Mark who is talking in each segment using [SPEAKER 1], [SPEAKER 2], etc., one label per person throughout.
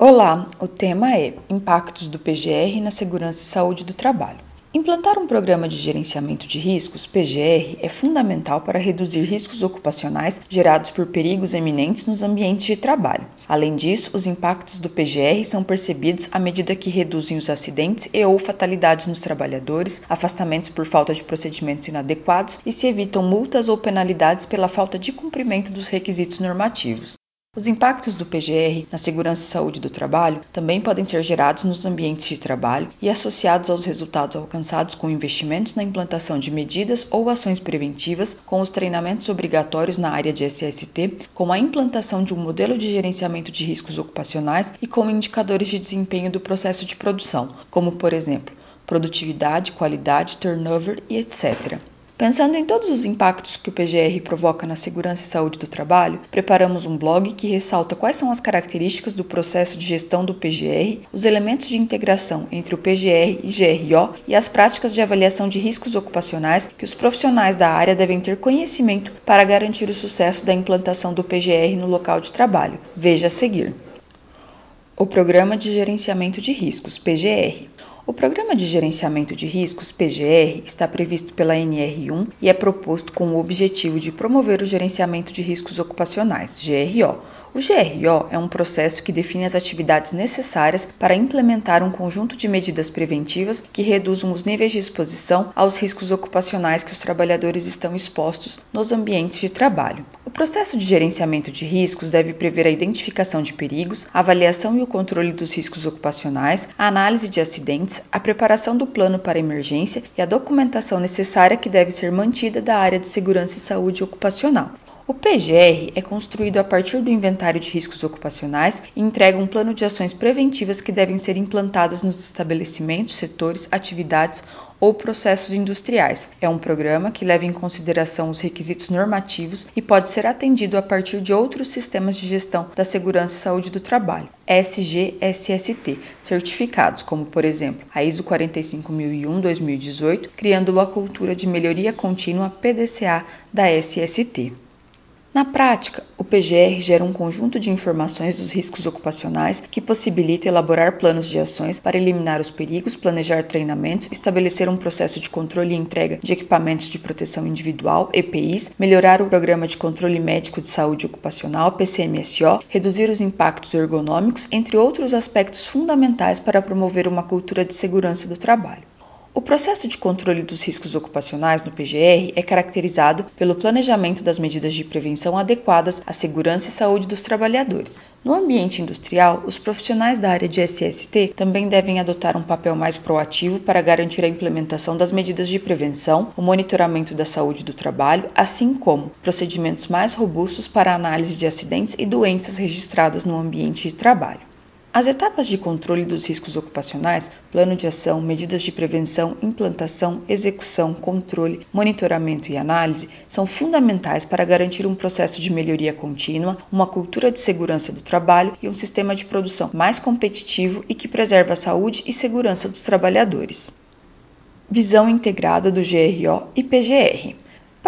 [SPEAKER 1] Olá, o tema é Impactos do PGR na segurança e saúde do trabalho. Implantar um programa de gerenciamento de riscos, PGR, é fundamental para reduzir riscos ocupacionais gerados por perigos eminentes nos ambientes de trabalho. Além disso, os impactos do PGR são percebidos à medida que reduzem os acidentes e ou fatalidades nos trabalhadores, afastamentos por falta de procedimentos inadequados e se evitam multas ou penalidades pela falta de cumprimento dos requisitos normativos. Os impactos do PGR na segurança e saúde do trabalho também podem ser gerados nos ambientes de trabalho e associados aos resultados alcançados com investimentos na implantação de medidas ou ações preventivas, com os treinamentos obrigatórios na área de SST, com a implantação de um modelo de gerenciamento de riscos ocupacionais e com indicadores de desempenho do processo de produção, como, por exemplo, produtividade, qualidade, turnover e etc. Pensando em todos os impactos que o PGR provoca na segurança e saúde do trabalho, preparamos um blog que ressalta quais são as características do processo de gestão do PGR, os elementos de integração entre o PGR e GRO e as práticas de avaliação de riscos ocupacionais que os profissionais da área devem ter conhecimento para garantir o sucesso da implantação do PGR no local de trabalho. Veja a seguir. O Programa de Gerenciamento de Riscos, PGR. O Programa de Gerenciamento de Riscos, PGR, está previsto pela NR1 e é proposto com o objetivo de promover o gerenciamento de riscos ocupacionais, GRO. O GRO é um processo que define as atividades necessárias para implementar um conjunto de medidas preventivas que reduzam os níveis de exposição aos riscos ocupacionais que os trabalhadores estão expostos nos ambientes de trabalho. O processo de gerenciamento de riscos deve prever a identificação de perigos, avaliação e o controle dos riscos ocupacionais, a análise de acidentes, a preparação do plano para emergência e a documentação necessária que deve ser mantida da área de segurança e saúde ocupacional. O PGR é construído a partir do inventário de riscos ocupacionais e entrega um plano de ações preventivas que devem ser implantadas nos estabelecimentos, setores, atividades ou processos industriais. É um programa que leva em consideração os requisitos normativos e pode ser atendido a partir de outros sistemas de gestão da segurança e saúde do trabalho, SGSST, certificados, como por exemplo a ISO 45001-2018, criando a cultura de melhoria contínua PDCA da SST. Na prática, o PGR gera um conjunto de informações dos riscos ocupacionais que possibilita elaborar planos de ações para eliminar os perigos, planejar treinamentos, estabelecer um processo de controle e entrega de equipamentos de proteção individual, EPIs, melhorar o programa de controle médico de saúde ocupacional, PCMSO, reduzir os impactos ergonômicos, entre outros aspectos fundamentais para promover uma cultura de segurança do trabalho. O processo de controle dos riscos ocupacionais no PGR é caracterizado pelo planejamento das medidas de prevenção adequadas à segurança e saúde dos trabalhadores. No ambiente industrial, os profissionais da área de SST também devem adotar um papel mais proativo para garantir a implementação das medidas de prevenção, o monitoramento da saúde do trabalho, assim como procedimentos mais robustos para a análise de acidentes e doenças registradas no ambiente de trabalho. As etapas de controle dos riscos ocupacionais, plano de ação, medidas de prevenção, implantação, execução, controle, monitoramento e análise são fundamentais para garantir um processo de melhoria contínua, uma cultura de segurança do trabalho e um sistema de produção mais competitivo e que preserva a saúde e segurança dos trabalhadores. Visão integrada do GRO e PGR.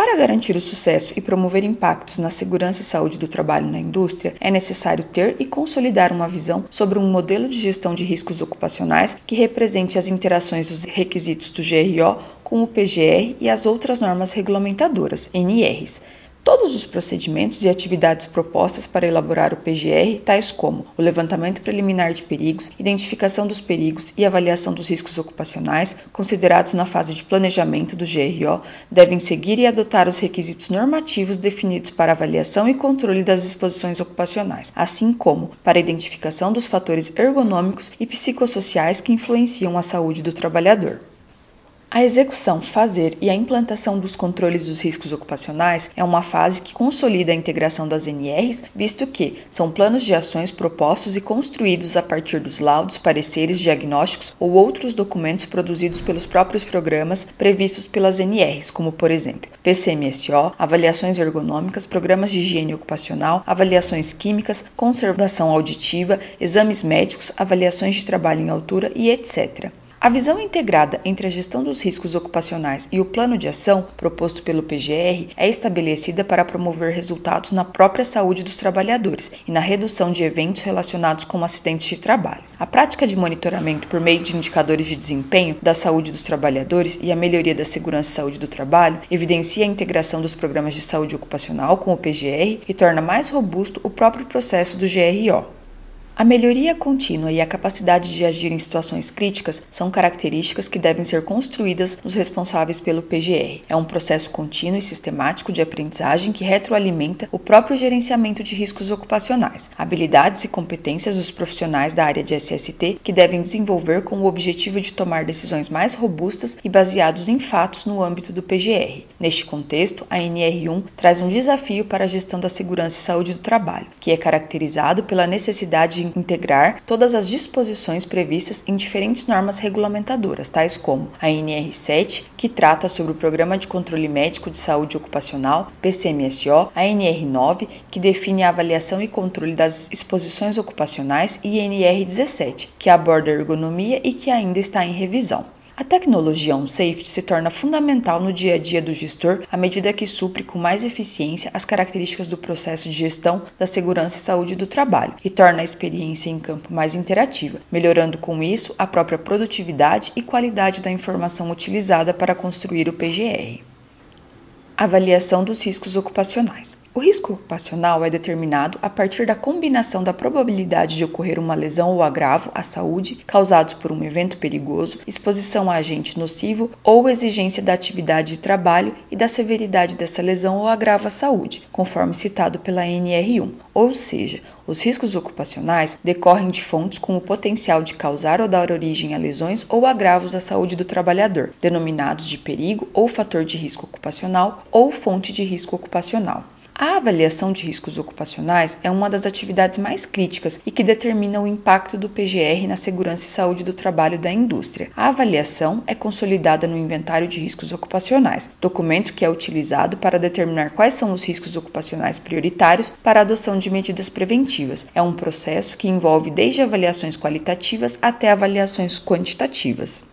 [SPEAKER 1] Para garantir o sucesso e promover impactos na segurança e saúde do trabalho na indústria, é necessário ter e consolidar uma visão sobre um modelo de gestão de riscos ocupacionais que represente as interações dos requisitos do GRO com o PGR e as outras normas regulamentadoras, NRs Todos os procedimentos e atividades propostas para elaborar o PGR, tais como o levantamento preliminar de perigos, identificação dos perigos e avaliação dos riscos ocupacionais, considerados na fase de planejamento do GRO, devem seguir e adotar os requisitos normativos definidos para avaliação e controle das exposições ocupacionais, assim como para a identificação dos fatores ergonômicos e psicossociais que influenciam a saúde do trabalhador. A execução, fazer e a implantação dos controles dos riscos ocupacionais é uma fase que consolida a integração das NRs, visto que são planos de ações propostos e construídos a partir dos laudos, pareceres, diagnósticos ou outros documentos produzidos pelos próprios programas previstos pelas NRs, como por exemplo PCMSO, avaliações ergonômicas, programas de higiene ocupacional, avaliações químicas, conservação auditiva, exames médicos, avaliações de trabalho em altura e etc. A visão integrada entre a gestão dos riscos ocupacionais e o plano de ação proposto pelo PGR é estabelecida para promover resultados na própria saúde dos trabalhadores e na redução de eventos relacionados com acidentes de trabalho. A prática de monitoramento por meio de indicadores de desempenho da saúde dos trabalhadores e a melhoria da segurança e saúde do trabalho evidencia a integração dos programas de saúde ocupacional com o PGR e torna mais robusto o próprio processo do GRO. A melhoria contínua e a capacidade de agir em situações críticas são características que devem ser construídas nos responsáveis pelo PGR. É um processo contínuo e sistemático de aprendizagem que retroalimenta o próprio gerenciamento de riscos ocupacionais, habilidades e competências dos profissionais da área de SST que devem desenvolver com o objetivo de tomar decisões mais robustas e baseados em fatos no âmbito do PGR. Neste contexto, a NR1 traz um desafio para a gestão da segurança e saúde do trabalho, que é caracterizado pela necessidade de integrar todas as disposições previstas em diferentes normas regulamentadoras, tais como a NR7, que trata sobre o Programa de Controle Médico de Saúde Ocupacional, PCMSO, a NR9, que define a avaliação e controle das exposições ocupacionais, e a NR17, que aborda ergonomia e que ainda está em revisão. A tecnologia on-safety se torna fundamental no dia a dia do gestor à medida que supre com mais eficiência as características do processo de gestão da segurança e saúde do trabalho e torna a experiência em campo mais interativa, melhorando com isso a própria produtividade e qualidade da informação utilizada para construir o PGR. Avaliação dos riscos ocupacionais. O risco ocupacional é determinado a partir da combinação da probabilidade de ocorrer uma lesão ou agravo à saúde causados por um evento perigoso, exposição a agente nocivo ou exigência da atividade de trabalho e da severidade dessa lesão ou agravo à saúde, conforme citado pela NR1. Ou seja, os riscos ocupacionais decorrem de fontes com o potencial de causar ou dar origem a lesões ou agravos à saúde do trabalhador, denominados de perigo ou fator de risco ocupacional ou fonte de risco ocupacional. A avaliação de riscos ocupacionais é uma das atividades mais críticas e que determina o impacto do PGR na segurança e saúde do trabalho da indústria. A avaliação é consolidada no Inventário de Riscos Ocupacionais, documento que é utilizado para determinar quais são os riscos ocupacionais prioritários para a adoção de medidas preventivas. É um processo que envolve desde avaliações qualitativas até avaliações quantitativas.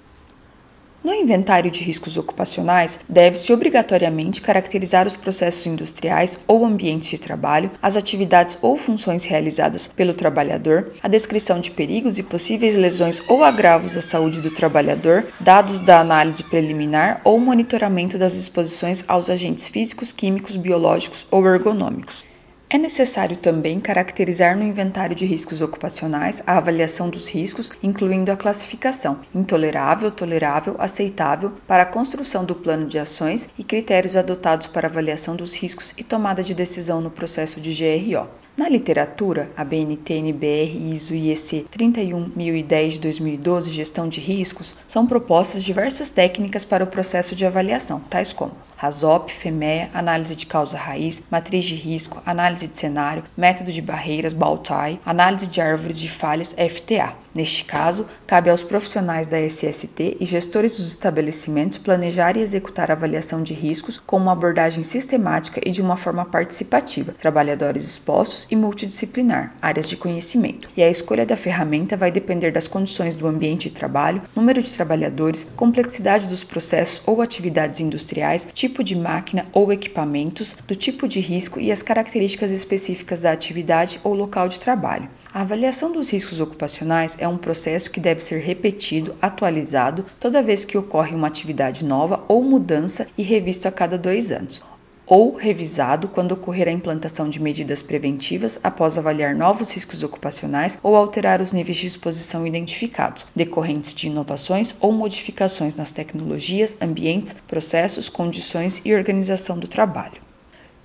[SPEAKER 1] No inventário de riscos ocupacionais, deve-se obrigatoriamente caracterizar os processos industriais ou ambientes de trabalho, as atividades ou funções realizadas pelo trabalhador, a descrição de perigos e possíveis lesões ou agravos à saúde do trabalhador, dados da análise preliminar ou monitoramento das exposições aos agentes físicos, químicos, biológicos ou ergonômicos. É necessário também caracterizar no inventário de riscos ocupacionais a avaliação dos riscos, incluindo a classificação intolerável, tolerável, aceitável para a construção do plano de ações e critérios adotados para avaliação dos riscos e tomada de decisão no processo de GRO. Na literatura, a BNT, NBR, ISO IEC 31010 de 2012, Gestão de Riscos, são propostas diversas técnicas para o processo de avaliação, tais como RASOP, FEMEA, análise de causa raiz, matriz de risco, análise de cenário, método de barreiras, BALTAI, análise de árvores de falhas, FTA. Neste caso, cabe aos profissionais da SST e gestores dos estabelecimentos planejar e executar a avaliação de riscos com uma abordagem sistemática e de uma forma participativa, trabalhadores expostos e multidisciplinar, áreas de conhecimento. E a escolha da ferramenta vai depender das condições do ambiente de trabalho, número de trabalhadores, complexidade dos processos ou atividades industriais, tipo de máquina ou equipamentos, do tipo de risco e as características específicas da atividade ou local de trabalho. A avaliação dos riscos ocupacionais é um processo que deve ser repetido, atualizado toda vez que ocorre uma atividade nova ou mudança e revisto a cada dois anos, ou revisado quando ocorrer a implantação de medidas preventivas após avaliar novos riscos ocupacionais ou alterar os níveis de exposição identificados, decorrentes de inovações ou modificações nas tecnologias, ambientes, processos, condições e organização do trabalho.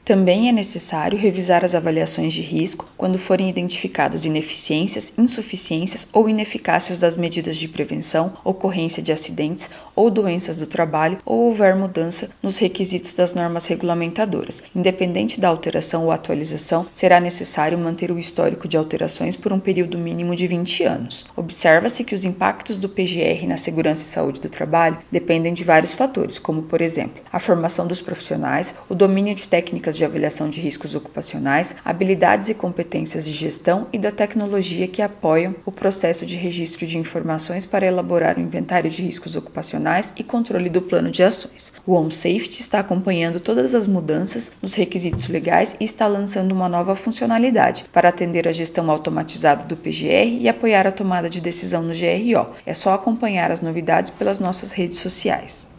[SPEAKER 1] Também é necessário revisar as avaliações de risco quando forem identificadas ineficiências, insuficiências ou ineficácias das medidas de prevenção, ocorrência de acidentes ou doenças do trabalho ou houver mudança nos requisitos das normas regulamentadoras. Independente da alteração ou atualização, será necessário manter o histórico de alterações por um período mínimo de 20 anos. Observa-se que os impactos do PGR na segurança e saúde do trabalho dependem de vários fatores, como, por exemplo, a formação dos profissionais, o domínio de técnicas técnicas de avaliação de riscos ocupacionais, habilidades e competências de gestão e da tecnologia que apoiam o processo de registro de informações para elaborar o inventário de riscos ocupacionais e controle do plano de ações. O OnSafety está acompanhando todas as mudanças nos requisitos legais e está lançando uma nova funcionalidade para atender a gestão automatizada do PGR e apoiar a tomada de decisão no GRO. É só acompanhar as novidades pelas nossas redes sociais.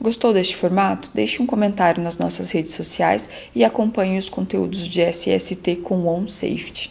[SPEAKER 1] Gostou deste formato? Deixe um comentário nas nossas redes sociais e acompanhe os conteúdos de SST com OnSafety.